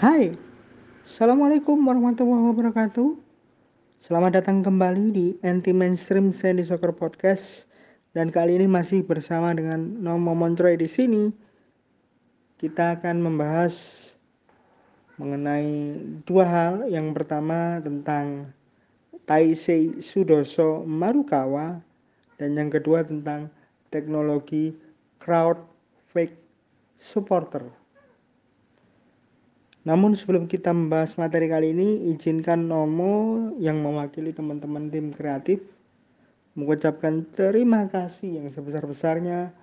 Hai, Assalamualaikum warahmatullahi wabarakatuh. Selamat datang kembali di Anti Mainstream Sandy Soccer Podcast. Dan kali ini masih bersama dengan Nomo Montroy di sini. Kita akan membahas mengenai dua hal. Yang pertama tentang Taisei Sudoso Marukawa dan yang kedua tentang teknologi crowd fake supporter. Namun sebelum kita membahas materi kali ini, izinkan Nomo yang mewakili teman-teman tim kreatif mengucapkan terima kasih yang sebesar-besarnya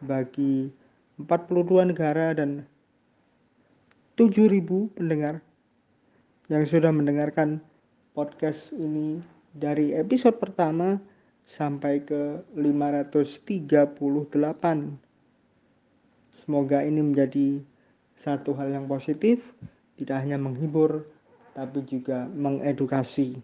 bagi 42 negara dan 7000 pendengar yang sudah mendengarkan podcast ini dari episode pertama sampai ke 538. Semoga ini menjadi satu hal yang positif, tidak hanya menghibur, tapi juga mengedukasi.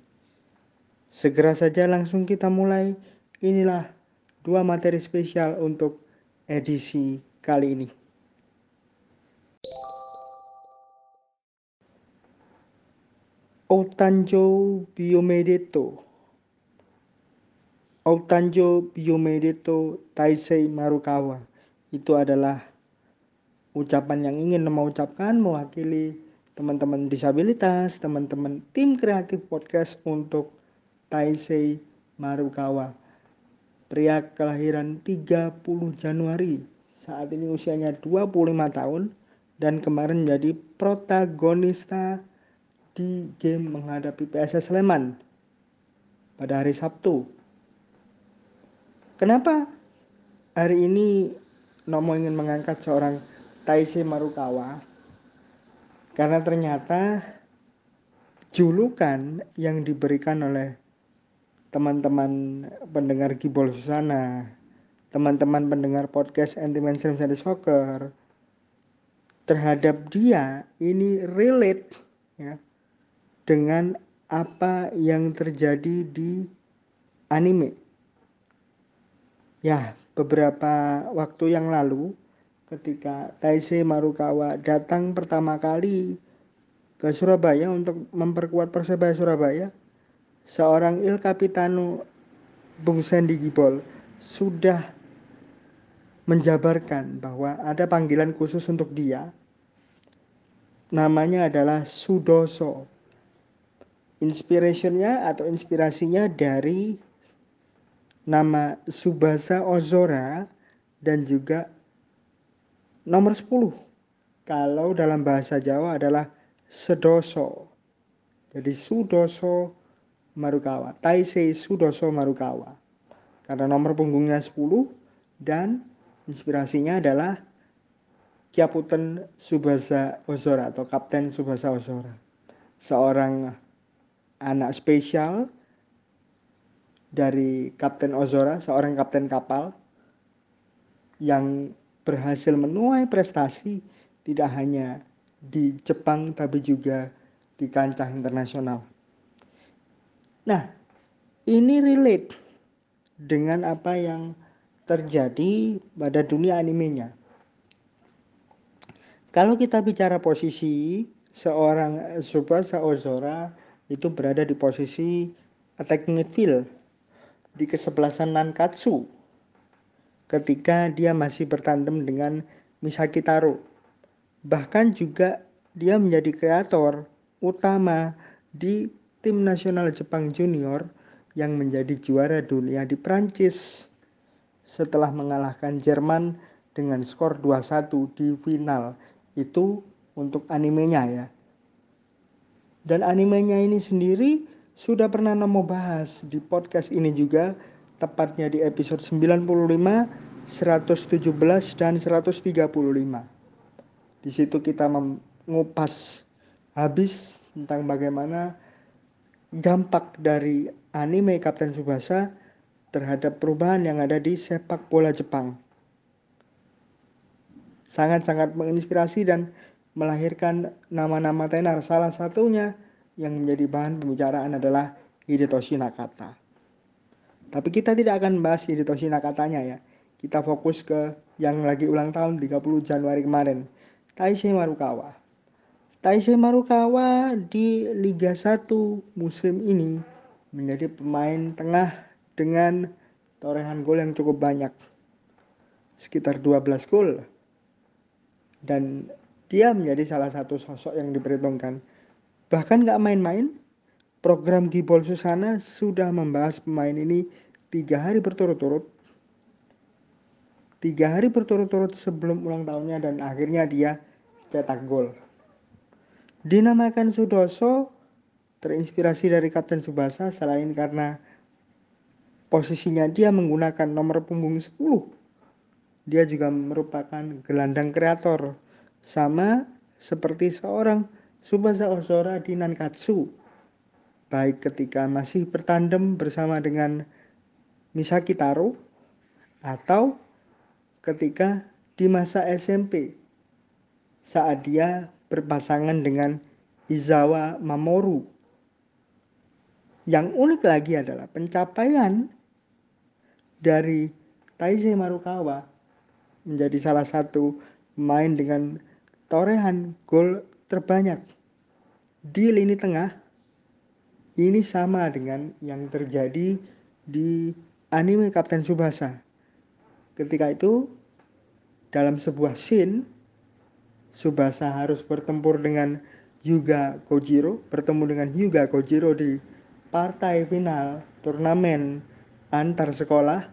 Segera saja langsung kita mulai. Inilah dua materi spesial untuk edisi kali ini. Otanjo Biomedeto Otanjo Biomedeto Taisei Marukawa itu adalah ucapan yang ingin mau ucapkan mewakili teman-teman disabilitas, teman-teman tim kreatif podcast untuk Taisei Marukawa. Pria kelahiran 30 Januari, saat ini usianya 25 tahun dan kemarin menjadi protagonista di game menghadapi PSS Sleman pada hari Sabtu. Kenapa hari ini Nomo ingin mengangkat seorang Taisei Marukawa karena ternyata julukan yang diberikan oleh teman-teman pendengar Gibol Susana, teman-teman pendengar podcast Anti Mainstream Study Soccer terhadap dia ini relate ya dengan apa yang terjadi di anime. Ya, beberapa waktu yang lalu ketika Taisei Marukawa datang pertama kali ke Surabaya untuk memperkuat Persebaya Surabaya, seorang Il Capitano Bung Sandy Gibol sudah menjabarkan bahwa ada panggilan khusus untuk dia. Namanya adalah Sudoso. Inspirationnya atau inspirasinya dari nama Subasa Ozora dan juga Nomor 10. Kalau dalam bahasa Jawa adalah sedoso. Jadi sudoso Marukawa. Taisei Sudoso Marukawa. Karena nomor punggungnya 10 dan inspirasinya adalah Kiaputen Subasa Ozora atau Kapten Subasa Ozora. Seorang anak spesial dari Kapten Ozora, seorang kapten kapal yang berhasil menuai prestasi tidak hanya di Jepang tapi juga di kancah internasional. Nah, ini relate dengan apa yang terjadi pada dunia animenya. Kalau kita bicara posisi seorang Tsubasa Ozora itu berada di posisi attacking midfield di kesebelasan Nankatsu ketika dia masih bertandem dengan Misaki Taro. Bahkan juga dia menjadi kreator utama di tim nasional Jepang junior yang menjadi juara dunia di Prancis setelah mengalahkan Jerman dengan skor 2-1 di final. Itu untuk animenya ya. Dan animenya ini sendiri sudah pernah Nomo bahas di podcast ini juga tepatnya di episode 95, 117 dan 135. Di situ kita mengupas habis tentang bagaimana dampak dari anime Kapten Subasa terhadap perubahan yang ada di sepak bola Jepang. Sangat-sangat menginspirasi dan melahirkan nama-nama tenar. Salah satunya yang menjadi bahan pembicaraan adalah Hidetoshi Nakata. Tapi kita tidak akan bahas Hidetoshi Nakatanya ya. Kita fokus ke yang lagi ulang tahun 30 Januari kemarin. Taisei Marukawa. Taisei Marukawa di Liga 1 musim ini menjadi pemain tengah dengan torehan gol yang cukup banyak. Sekitar 12 gol. Dan dia menjadi salah satu sosok yang diperhitungkan. Bahkan gak main-main, program Gibol Susana sudah membahas pemain ini tiga hari berturut-turut. Tiga hari berturut-turut sebelum ulang tahunnya dan akhirnya dia cetak gol. Dinamakan Sudoso terinspirasi dari Kapten Subasa selain karena posisinya dia menggunakan nomor punggung 10. Dia juga merupakan gelandang kreator sama seperti seorang Subasa Ozora di Nankatsu. Baik ketika masih bertandem bersama dengan Misaki Taro atau ketika di masa SMP saat dia berpasangan dengan Izawa Mamoru. Yang unik lagi adalah pencapaian dari Taisei Marukawa menjadi salah satu pemain dengan torehan gol terbanyak di lini tengah. Ini sama dengan yang terjadi di anime Kapten Subasa. Ketika itu dalam sebuah scene Subasa harus bertempur dengan Yuga Kojiro, bertemu dengan Yuga Kojiro di partai final turnamen antar sekolah.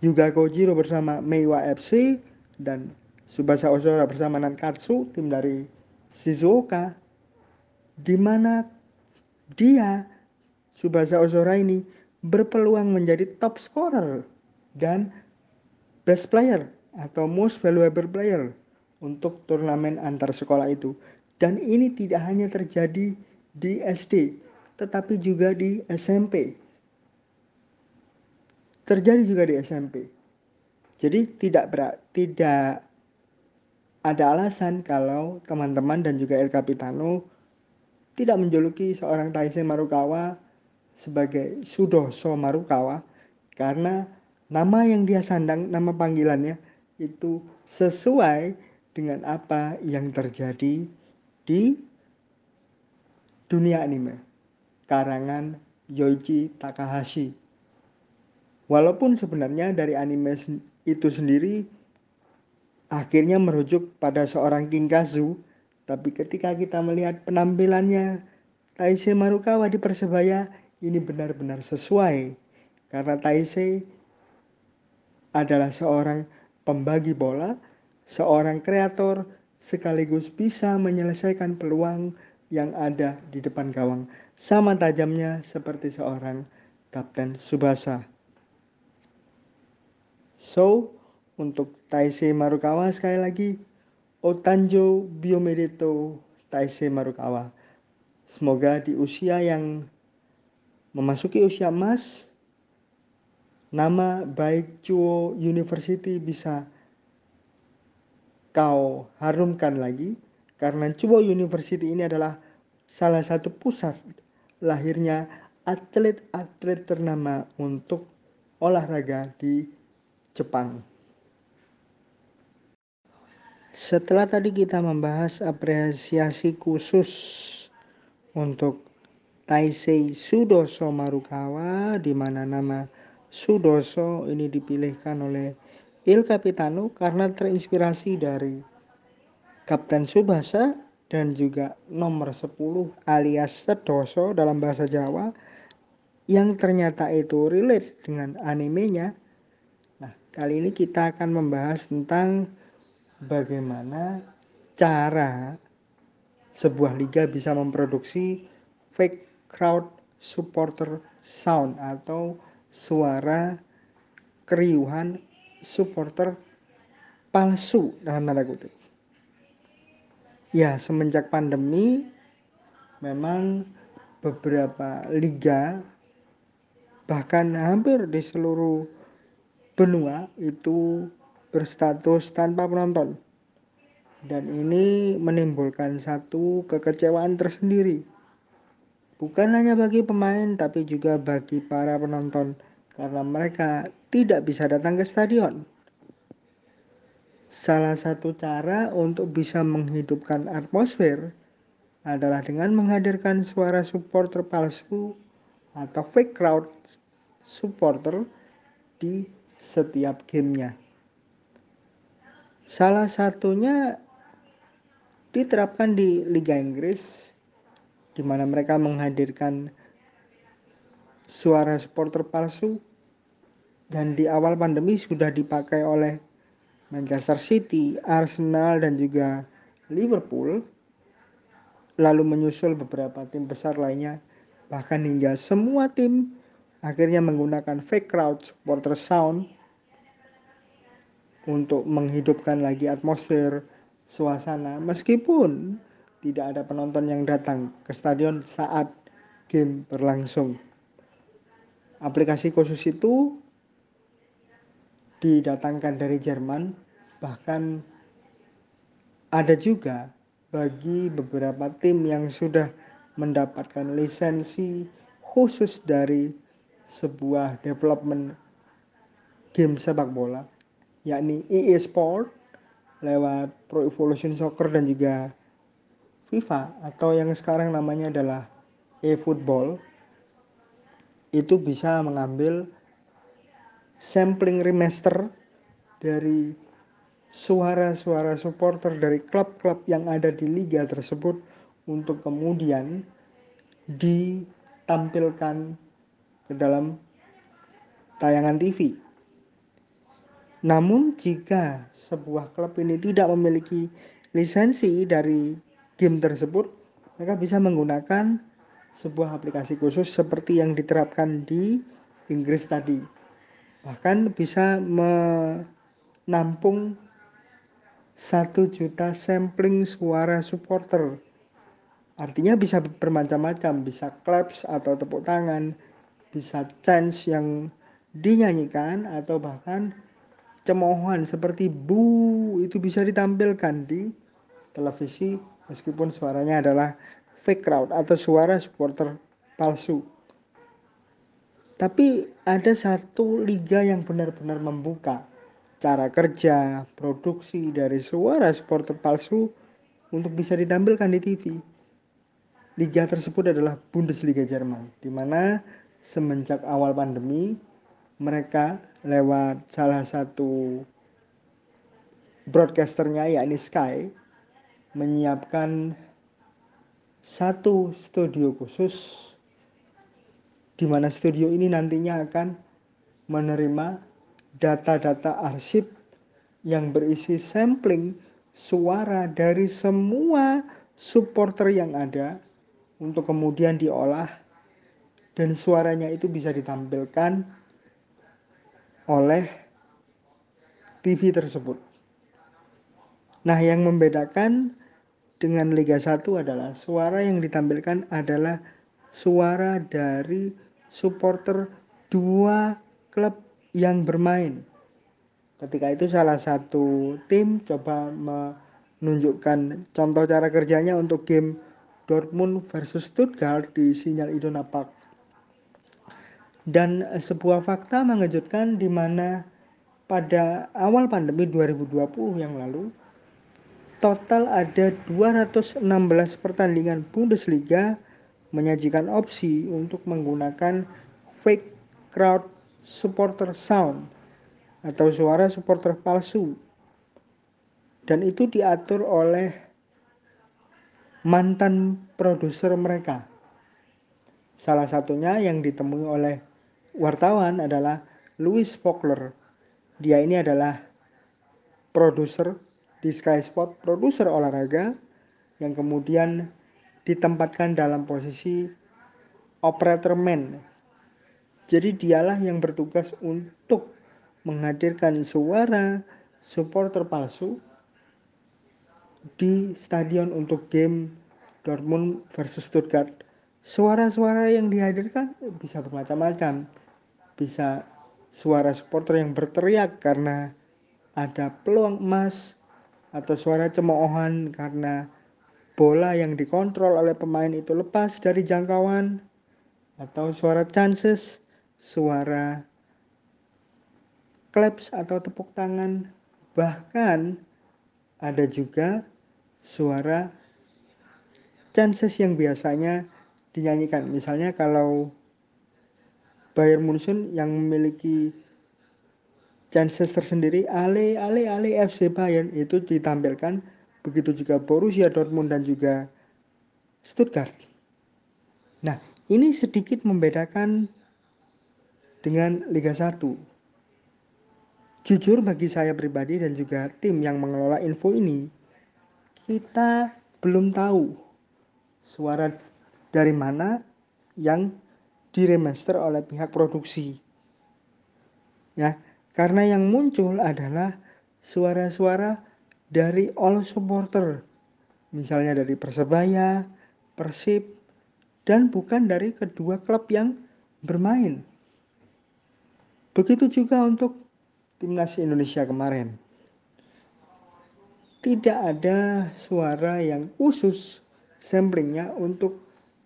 Yuga Kojiro bersama Meiwa FC dan Subasa Ozora bersama Nankatsu, tim dari Shizuoka, di mana dia, Subasa Ozora ini, berpeluang menjadi top scorer dan best player atau most valuable player untuk turnamen antar sekolah itu. Dan ini tidak hanya terjadi di SD, tetapi juga di SMP. Terjadi juga di SMP. Jadi tidak ber, tidak ada alasan kalau teman-teman dan juga El Capitano tidak menjuluki seorang Taisei Marukawa sebagai Sudoso Marukawa karena nama yang dia sandang, nama panggilannya itu sesuai dengan apa yang terjadi di dunia anime karangan Yoichi Takahashi. Walaupun sebenarnya dari anime itu sendiri akhirnya merujuk pada seorang King Kazu, tapi ketika kita melihat penampilannya Taisei Marukawa di Persebaya ini benar-benar sesuai karena Taisei adalah seorang pembagi bola, seorang kreator sekaligus bisa menyelesaikan peluang yang ada di depan gawang. Sama tajamnya seperti seorang Kapten Subasa. So, untuk Taisei Marukawa sekali lagi, Otanjo Biomedeto Taisei Marukawa. Semoga di usia yang memasuki usia emas, nama baik Chuo University bisa kau harumkan lagi karena Chuo University ini adalah salah satu pusat lahirnya atlet-atlet ternama untuk olahraga di Jepang. Setelah tadi kita membahas apresiasi khusus untuk Taisei Sudoso Marukawa di mana nama Sudoso ini dipilihkan oleh Il Capitano karena terinspirasi dari Kapten Subasa dan juga nomor 10 alias Sedoso dalam bahasa Jawa yang ternyata itu relate dengan animenya. Nah, kali ini kita akan membahas tentang bagaimana cara sebuah liga bisa memproduksi fake crowd supporter sound atau suara keriuhan supporter palsu dalam tanda kutip. Ya, semenjak pandemi memang beberapa liga bahkan hampir di seluruh benua itu berstatus tanpa penonton. Dan ini menimbulkan satu kekecewaan tersendiri bukan hanya bagi pemain tapi juga bagi para penonton karena mereka tidak bisa datang ke stadion. Salah satu cara untuk bisa menghidupkan atmosfer adalah dengan menghadirkan suara supporter palsu atau fake crowd supporter di setiap gamenya. Salah satunya diterapkan di Liga Inggris di mana mereka menghadirkan suara supporter palsu. Dan di awal pandemi sudah dipakai oleh Manchester City, Arsenal dan juga Liverpool lalu menyusul beberapa tim besar lainnya. Bahkan hingga semua tim akhirnya menggunakan fake crowd supporter sound untuk menghidupkan lagi atmosfer suasana meskipun tidak ada penonton yang datang ke stadion saat game berlangsung. Aplikasi khusus itu didatangkan dari Jerman, bahkan ada juga bagi beberapa tim yang sudah mendapatkan lisensi khusus dari sebuah development game sepak bola, yakni EA Sport lewat Pro Evolution Soccer dan juga FIFA atau yang sekarang namanya adalah eFootball itu bisa mengambil sampling remaster dari suara-suara supporter dari klub-klub yang ada di liga tersebut untuk kemudian ditampilkan ke dalam tayangan TV. Namun jika sebuah klub ini tidak memiliki lisensi dari game tersebut, mereka bisa menggunakan sebuah aplikasi khusus seperti yang diterapkan di Inggris tadi. Bahkan bisa menampung satu juta sampling suara supporter. Artinya bisa bermacam-macam bisa claps atau tepuk tangan bisa chants yang dinyanyikan atau bahkan cemoohan seperti bu itu bisa ditampilkan di televisi meskipun suaranya adalah fake crowd atau suara supporter palsu tapi ada satu liga yang benar-benar membuka cara kerja, produksi dari suara supporter palsu untuk bisa ditampilkan di TV. Liga tersebut adalah Bundesliga Jerman, di mana semenjak awal pandemi mereka lewat salah satu broadcasternya yakni Sky menyiapkan satu studio khusus di mana studio ini nantinya akan menerima data-data arsip yang berisi sampling suara dari semua supporter yang ada untuk kemudian diolah dan suaranya itu bisa ditampilkan oleh TV tersebut. Nah, yang membedakan dengan Liga 1 adalah suara yang ditampilkan adalah suara dari supporter dua klub yang bermain. Ketika itu salah satu tim coba menunjukkan contoh cara kerjanya untuk game Dortmund versus Stuttgart di Sinyal Iduna Park. Dan sebuah fakta mengejutkan di mana pada awal pandemi 2020 yang lalu total ada 216 pertandingan Bundesliga menyajikan opsi untuk menggunakan fake crowd supporter sound atau suara supporter palsu. Dan itu diatur oleh mantan produser mereka. Salah satunya yang ditemui oleh wartawan adalah Louis Fokler. Dia ini adalah produser di Sky Sport, produser olahraga yang kemudian ditempatkan dalam posisi operator man. Jadi dialah yang bertugas untuk menghadirkan suara supporter palsu di stadion untuk game Dortmund versus Stuttgart. Suara-suara yang dihadirkan bisa bermacam-macam. Bisa suara supporter yang berteriak karena ada peluang emas atau suara cemoohan karena bola yang dikontrol oleh pemain itu lepas dari jangkauan atau suara chances, suara claps atau tepuk tangan Bahkan ada juga suara chances yang biasanya dinyanyikan. Misalnya kalau Bayern Munchen yang memiliki chances tersendiri Ale Ale Ale FC Bayern itu ditampilkan begitu juga Borussia Dortmund dan juga Stuttgart. Nah, ini sedikit membedakan dengan Liga 1. Jujur bagi saya pribadi dan juga tim yang mengelola info ini, kita belum tahu suara dari mana yang diremaster oleh pihak produksi. Ya, karena yang muncul adalah suara-suara dari all supporter. Misalnya dari Persebaya, Persib, dan bukan dari kedua klub yang bermain. Begitu juga untuk timnas Indonesia kemarin. Tidak ada suara yang khusus samplingnya untuk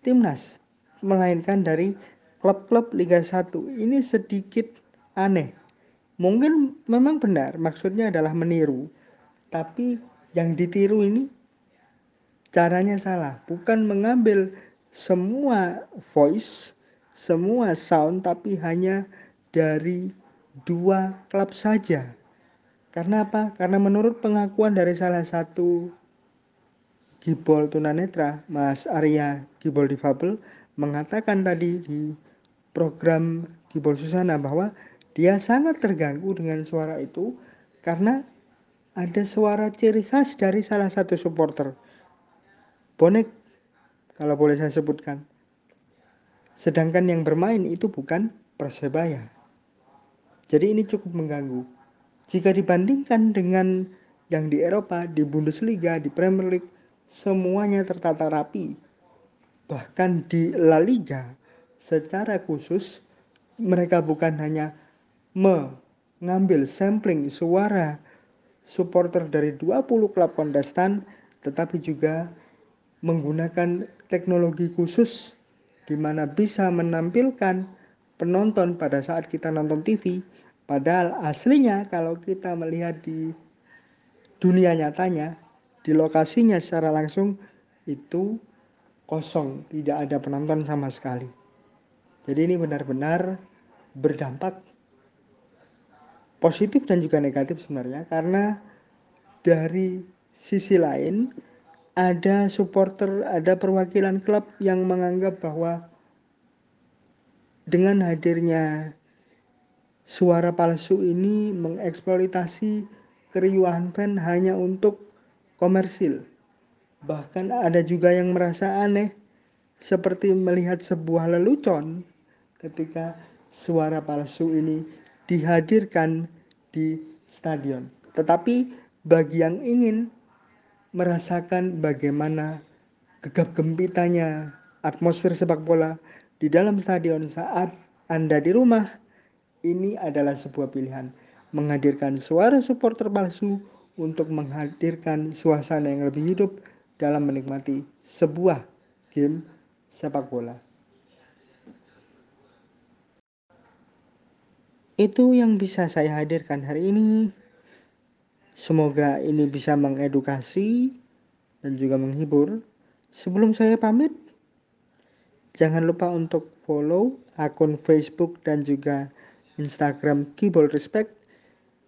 timnas, melainkan dari klub-klub Liga 1. Ini sedikit aneh. Mungkin memang benar, maksudnya adalah meniru. Tapi yang ditiru ini caranya salah. Bukan mengambil semua voice, semua sound, tapi hanya dari dua klub saja. Karena apa? Karena menurut pengakuan dari salah satu Gibol tunanetra, Mas Arya Gibol Difabel, mengatakan tadi di program Gibol Susana bahwa dia sangat terganggu dengan suara itu karena ada suara ciri khas dari salah satu supporter. Bonek, kalau boleh saya sebutkan. Sedangkan yang bermain itu bukan Persebaya. Jadi ini cukup mengganggu. Jika dibandingkan dengan yang di Eropa, di Bundesliga, di Premier League, semuanya tertata rapi. Bahkan di La Liga, secara khusus mereka bukan hanya mengambil sampling suara supporter dari 20 klub kontestan tetapi juga menggunakan teknologi khusus di mana bisa menampilkan penonton pada saat kita nonton TV padahal aslinya kalau kita melihat di dunia nyatanya di lokasinya secara langsung itu kosong. Tidak ada penonton sama sekali jadi ini benar-benar berdampak positif dan juga negatif sebenarnya karena dari sisi lain ada supporter, ada perwakilan klub yang menganggap bahwa dengan hadirnya suara palsu ini mengeksploitasi keriuhan fan hanya untuk komersil. Bahkan ada juga yang merasa aneh seperti melihat sebuah lelucon ketika suara palsu ini dihadirkan di stadion. Tetapi bagi yang ingin merasakan bagaimana gegap gempitanya atmosfer sepak bola di dalam stadion saat Anda di rumah, ini adalah sebuah pilihan. Menghadirkan suara supporter palsu untuk menghadirkan suasana yang lebih hidup dalam menikmati sebuah game sepak bola. Itu yang bisa saya hadirkan hari ini. Semoga ini bisa mengedukasi dan juga menghibur. Sebelum saya pamit, jangan lupa untuk follow akun Facebook dan juga Instagram Kibol Respect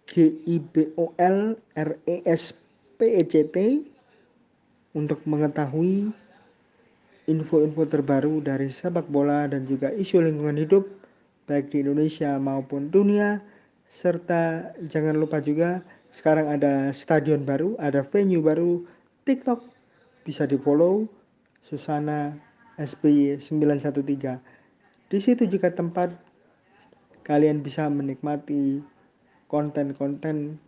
G I B O L R E S P E C T untuk mengetahui info-info terbaru dari sepak bola dan juga isu lingkungan hidup baik di Indonesia maupun dunia serta jangan lupa juga sekarang ada stadion baru, ada venue baru, TikTok bisa di follow Susana SBY 913. Di situ juga tempat kalian bisa menikmati konten-konten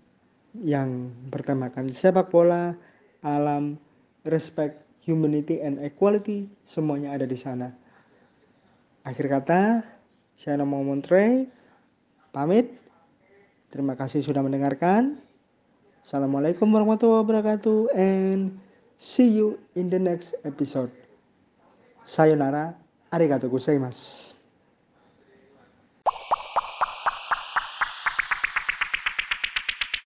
yang bertemakan sepak bola, alam, respect, humanity, and equality, semuanya ada di sana. Akhir kata, saya Nomo Montre, pamit. Terima kasih sudah mendengarkan. Assalamualaikum warahmatullahi wabarakatuh and see you in the next episode. Sayonara, arigatou gozaimasu.